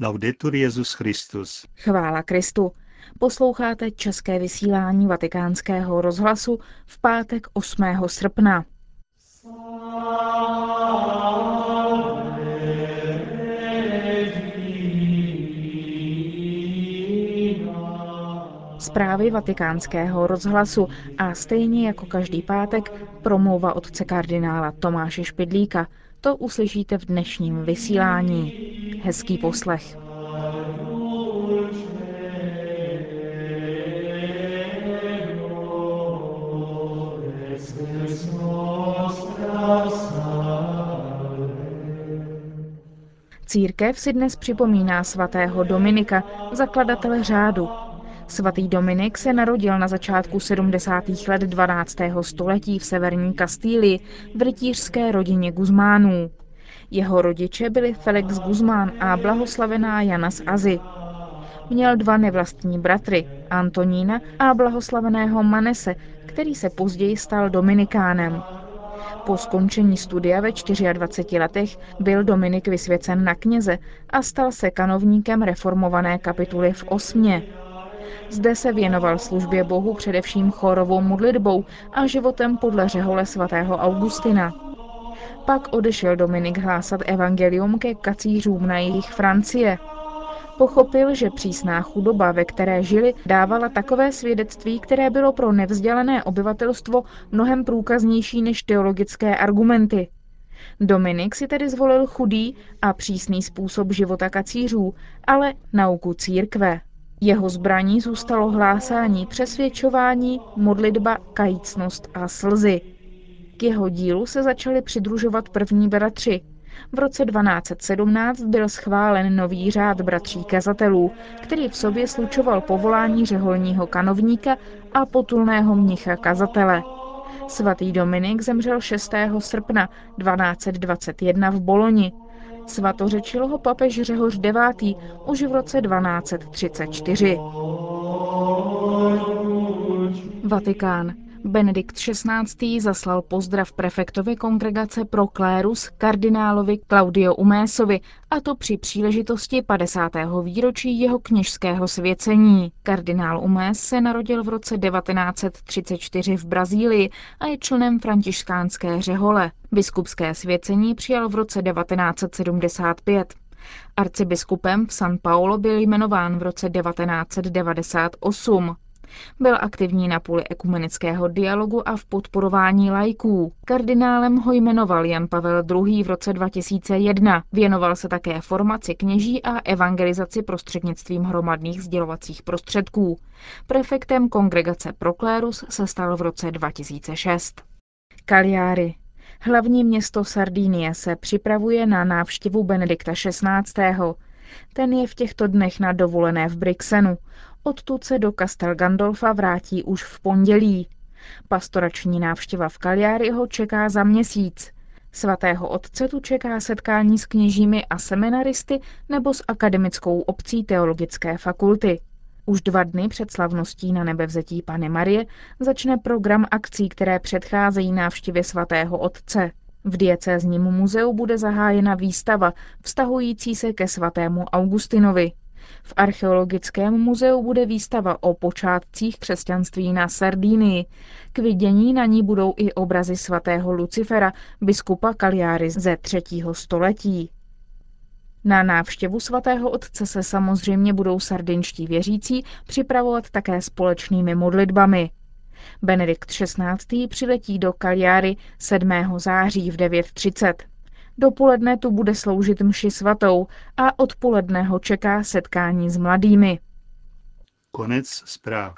Laudetur Jezus Christus. Chvála Kristu. Posloucháte české vysílání Vatikánského rozhlasu v pátek 8. srpna. Zprávy vatikánského rozhlasu a stejně jako každý pátek promluva otce kardinála Tomáše Špidlíka. To uslyšíte v dnešním vysílání. Hezký poslech. Církev si dnes připomíná svatého Dominika, zakladatele řádu. Svatý Dominik se narodil na začátku 70. let 12. století v severní Kastýlii v rytířské rodině Guzmánů. Jeho rodiče byli Felix Guzmán a blahoslavená Jana z Azy. Měl dva nevlastní bratry, Antonína a blahoslaveného Manese, který se později stal Dominikánem. Po skončení studia ve 24 letech byl Dominik vysvěcen na kněze a stal se kanovníkem reformované kapituly v Osmě. Zde se věnoval službě Bohu především chorovou modlitbou a životem podle řehole svatého Augustina. Pak odešel Dominik hlásat evangelium ke kacířům na jejich Francie. Pochopil, že přísná chudoba, ve které žili, dávala takové svědectví, které bylo pro nevzdělané obyvatelstvo mnohem průkaznější než teologické argumenty. Dominik si tedy zvolil chudý a přísný způsob života kacířů, ale nauku církve. Jeho zbraní zůstalo hlásání, přesvědčování, modlitba, kajícnost a slzy. K jeho dílu se začali přidružovat první bratři. V roce 1217 byl schválen nový řád bratří kazatelů, který v sobě slučoval povolání řeholního kanovníka a potulného mnicha kazatele. Svatý Dominik zemřel 6. srpna 1221 v Boloni. Svatořečil ho papež Řehoř IX. už v roce 1234. Vatikán. Benedikt XVI. zaslal pozdrav prefektovi kongregace pro klérus kardinálovi Claudio Umésovi, a to při příležitosti 50. výročí jeho kněžského svěcení. Kardinál Umés se narodil v roce 1934 v Brazílii a je členem františkánské řehole. Biskupské svěcení přijal v roce 1975. Arcibiskupem v San Paulo byl jmenován v roce 1998. Byl aktivní na poli ekumenického dialogu a v podporování lajků. Kardinálem ho jmenoval Jan Pavel II. v roce 2001. Věnoval se také formaci kněží a evangelizaci prostřednictvím hromadných sdělovacích prostředků. Prefektem kongregace Proklérus se stal v roce 2006. Kaliáry. Hlavní město Sardinie se připravuje na návštěvu Benedikta XVI. Ten je v těchto dnech na dovolené v Brixenu. Odtud se do Castel Gandolfa vrátí už v pondělí. Pastorační návštěva v Kaliári ho čeká za měsíc. Svatého otce tu čeká setkání s kněžími a seminaristy nebo s akademickou obcí Teologické fakulty. Už dva dny před slavností na nebevzetí Pany Marie začne program akcí, které předcházejí návštěvě svatého otce. V diecézním muzeu bude zahájena výstava vztahující se ke svatému Augustinovi. V archeologickém muzeu bude výstava o počátcích křesťanství na Sardínii. K vidění na ní budou i obrazy svatého Lucifera, biskupa Kaliáry ze třetího století. Na návštěvu svatého otce se samozřejmě budou sardinští věřící připravovat také společnými modlitbami. Benedikt XVI. přiletí do Kaliáry 7. září v 9.30. Dopoledne tu bude sloužit mši svatou a odpoledne ho čeká setkání s mladými. Konec zpráv.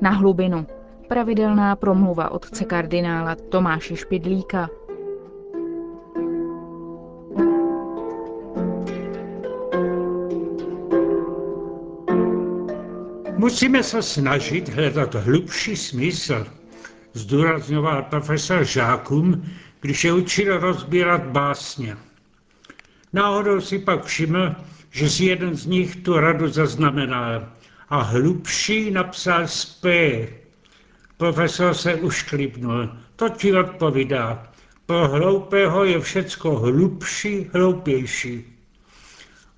Na hlubinu. Pravidelná promluva otce kardinála Tomáše Špidlíka. Musíme se snažit hledat hlubší smysl, zdůrazňoval profesor žákům, když je učil rozbírat básně. Náhodou si pak všiml, že si jeden z nich tu radu zaznamenal a hlubší napsal P. Profesor se ušklipnul. To ti odpovídá. Pro hloupého je všecko hlubší, hloupější.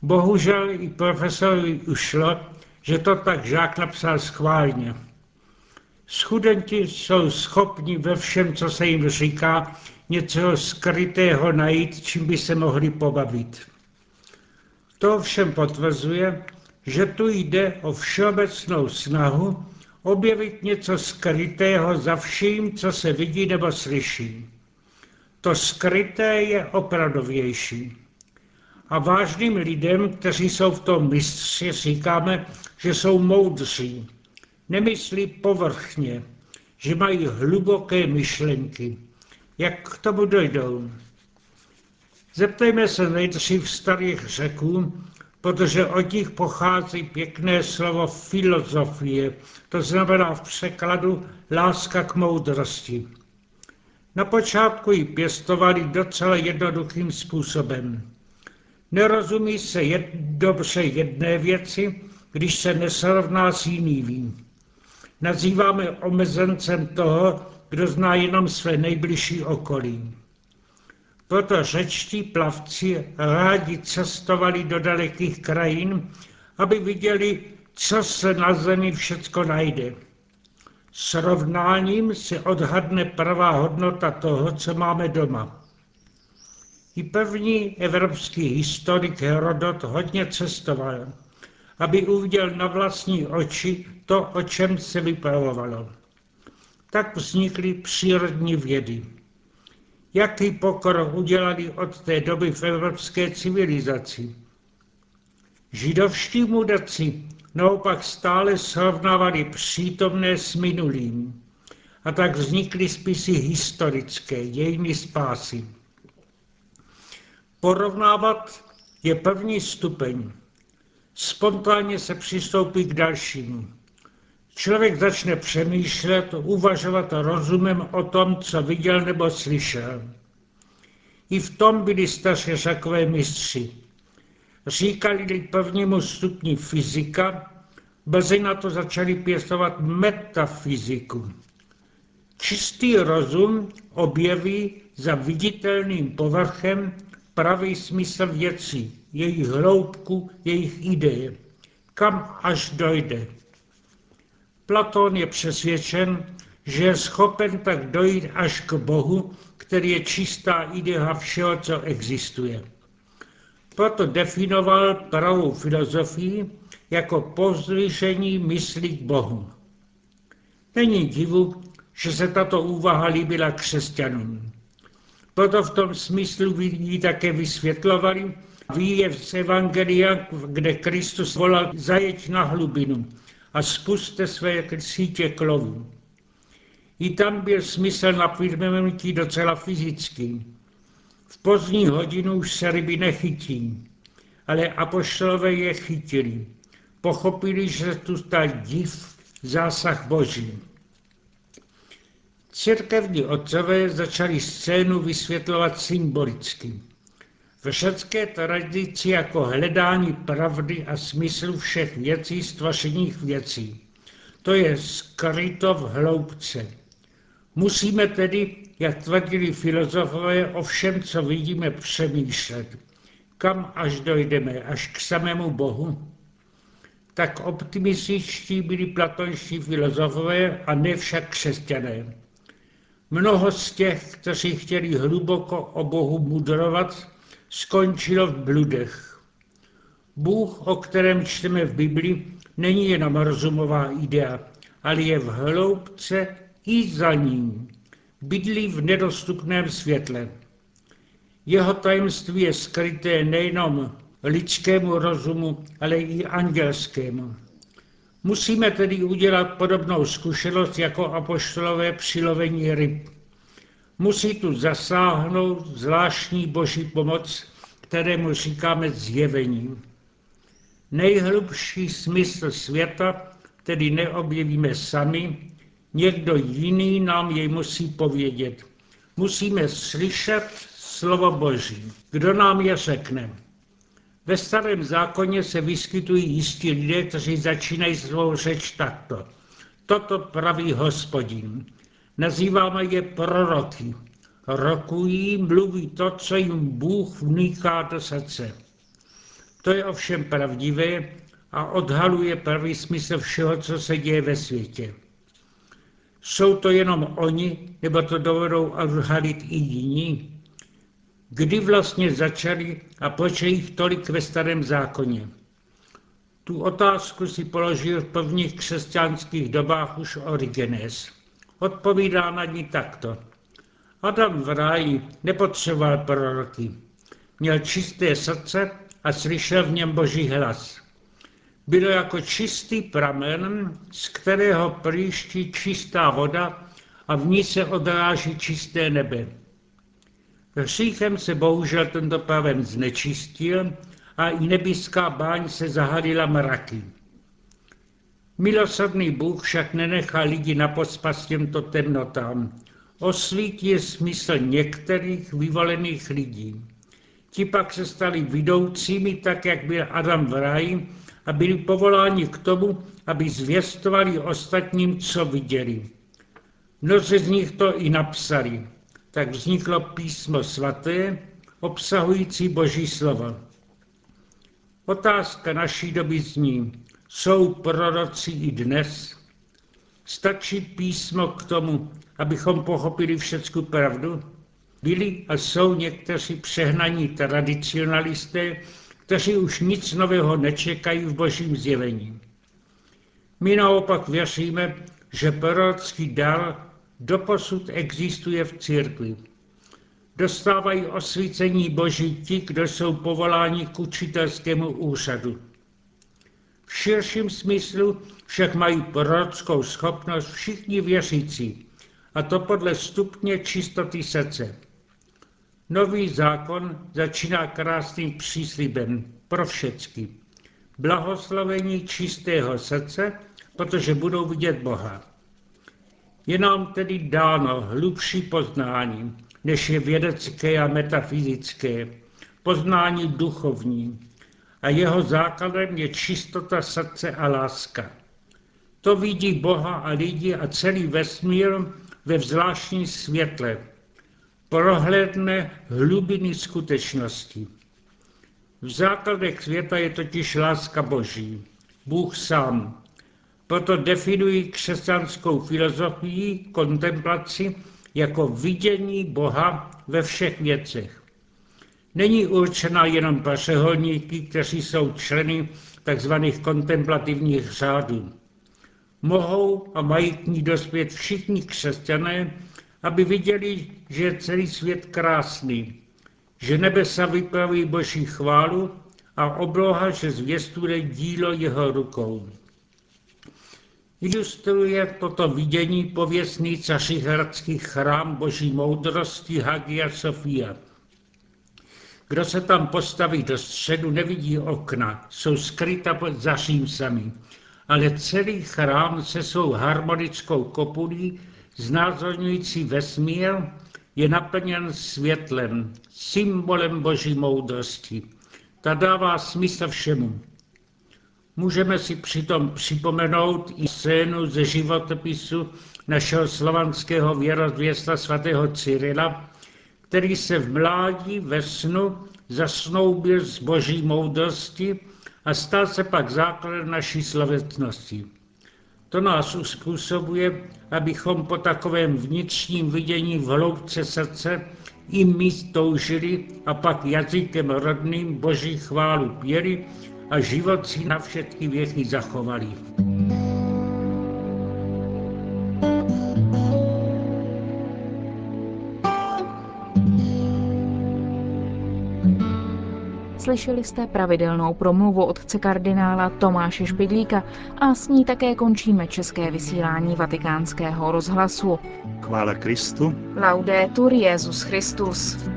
Bohužel i profesorovi ušlo, že to tak žák napsal schválně. Studenti jsou schopni ve všem, co se jim říká, něco skrytého najít, čím by se mohli pobavit. To všem potvrzuje, že tu jde o všeobecnou snahu objevit něco skrytého za vším, co se vidí nebo slyší. To skryté je opravdovější. A vážným lidem, kteří jsou v tom mistři, říkáme, že jsou moudří. Nemyslí povrchně, že mají hluboké myšlenky. Jak k tomu dojdou? Zeptejme se nejdřív starých řeků, protože od nich pochází pěkné slovo filozofie, to znamená v překladu láska k moudrosti. Na počátku ji pěstovali docela jednoduchým způsobem. Nerozumí se jed, dobře jedné věci, když se nesrovná s jiným. Nazýváme omezencem toho, kdo zná jenom své nejbližší okolí. Proto řečtí plavci rádi cestovali do dalekých krajin, aby viděli, co se na zemi všecko najde. Srovnáním se odhadne pravá hodnota toho, co máme doma. I první evropský historik Herodot hodně cestoval, aby uviděl na vlastní oči to, o čem se vypravovalo. Tak vznikly přírodní vědy. Jaký pokrok udělali od té doby v evropské civilizaci? Židovští mudrci naopak stále srovnávali přítomné s minulým. A tak vznikly spisy historické, jejimi spásy. Porovnávat je první stupeň. Spontánně se přistoupí k dalšímu. Člověk začne přemýšlet, uvažovat rozumem o tom, co viděl nebo slyšel. I v tom byli staří řekové mistři. Říkali prvnímu stupni fyzika, brzy na to začali pěstovat metafyziku. Čistý rozum objeví za viditelným povrchem pravý smysl věcí, jejich hloubku, jejich ideje, kam až dojde. Platón je přesvědčen, že je schopen tak dojít až k Bohu, který je čistá idea všeho, co existuje. Proto definoval pravou filozofii jako pozdvižení myslí k Bohu. Není divu, že se tato úvaha líbila křesťanům. Proto v tom smyslu ji také vysvětlovali výjev z Evangelia, kde Kristus volal zajeď na hlubinu a spuste své sítě klovů. I tam byl smysl na napomenutí docela fyzický. V pozdní hodinu už se ryby nechytí, ale apoštolové je chytili. Pochopili, že tu stal div, zásah Boží. Církevní otcové začali scénu vysvětlovat symbolicky. V řecké tradici jako hledání pravdy a smyslu všech věcí stvořených věcí. To je skryto v hloubce. Musíme tedy, jak tvrdili filozofové, o všem, co vidíme, přemýšlet. Kam až dojdeme? Až k samému Bohu? Tak optimističtí byli platonští filozofové a ne však křesťané. Mnoho z těch, kteří chtěli hluboko o Bohu mudrovat, skončilo v bludech. Bůh, o kterém čteme v Bibli, není jenom rozumová idea, ale je v hloubce i za ním. Bydlí v nedostupném světle. Jeho tajemství je skryté nejenom lidskému rozumu, ale i andělskému. Musíme tedy udělat podobnou zkušenost jako apoštolové přilovení ryb. Musí tu zasáhnout zvláštní boží pomoc, kterému říkáme zjevení. Nejhlubší smysl světa tedy neobjevíme sami, někdo jiný nám jej musí povědět. Musíme slyšet slovo Boží. Kdo nám je řekne? Ve starém zákoně se vyskytují jistí lidé, kteří začínají svou řeč takto. Toto praví hospodin. Nazýváme je proroky. Rokují, mluví to, co jim Bůh vníká do srdce. To je ovšem pravdivé a odhaluje pravý smysl všeho, co se děje ve světě. Jsou to jenom oni, nebo to dovedou odhalit i jiní? Kdy vlastně začali a proč je jich tolik ve starém zákoně? Tu otázku si položil v prvních křesťanských dobách už Origenes. Odpovídá na ní takto. Adam v ráji nepotřeboval proroky. Měl čisté srdce a slyšel v něm boží hlas. Bylo jako čistý pramen, z kterého příští čistá voda a v ní se odráží čisté nebe. Hříchem se bohužel tento praven znečistil a i nebeská báň se zahalila mraky. Milosrdný Bůh však nenechá lidi na pospas těmto temnotám. Osvítí smysl některých vyvolených lidí. Ti pak se stali vidoucími, tak jak byl Adam v ráji, a byli povoláni k tomu, aby zvěstovali ostatním, co viděli. Mnozí z nich to i napsali. Tak vzniklo písmo svaté, obsahující Boží slovo. Otázka naší doby zní, jsou proroci i dnes? Stačí písmo k tomu, abychom pochopili všecku pravdu? Byli a jsou někteří přehnaní tradicionalisté, kteří už nic nového nečekají v božím zjevení. My naopak věříme, že prorocký dar doposud existuje v církvi. Dostávají osvícení boží ti, kdo jsou povoláni k učitelskému úřadu. V širším smyslu však mají prorockou schopnost všichni věřící, a to podle stupně čistoty srdce. Nový zákon začíná krásným příslibem pro všecky. Blahoslovení čistého srdce, protože budou vidět Boha. Je nám tedy dáno hlubší poznání, než je vědecké a metafyzické, poznání duchovní. A jeho základem je čistota srdce a láska. To vidí Boha a lidi a celý vesmír ve zvláštní světle, prohlédne hlubiny skutečnosti. V základech světa je totiž láska Boží, Bůh sám. Proto definují křesťanskou filozofii, kontemplaci jako vidění Boha ve všech věcech. Není určena jenom pro řeholníky, kteří jsou členy tzv. kontemplativních řádů. Mohou a mají k ní dospět všichni křesťané, aby viděli, že je celý svět krásný, že nebesa vypraví boží chválu a obloha, že zvěstuje dílo jeho rukou. Ilustruje toto vidění pověstný cařihradský chrám boží moudrosti Hagia Sofia. Kdo se tam postaví do středu, nevidí okna, jsou skryta pod zařímsami, ale celý chrám se svou harmonickou kopulí znázorňující vesmír, je naplněn světlem, symbolem boží moudrosti. Ta dává smysl všemu. Můžeme si přitom připomenout i scénu ze životopisu našeho slovanského věrozvěsta svatého Cyrila, který se v mládí ve snu zasnoubil z boží moudrosti a stal se pak základem naší slovetnosti. To nás uspůsobuje, abychom po takovém vnitřním vidění v hloubce srdce i my toužili a pak jazykem rodným Boží chválu pěli a život si na všetky věky zachovali. Slyšeli jste pravidelnou promluvu otce kardinála Tomáše Špidlíka a s ní také končíme české vysílání vatikánského rozhlasu. Chvála Kristu. Laudetur Jezus Christus.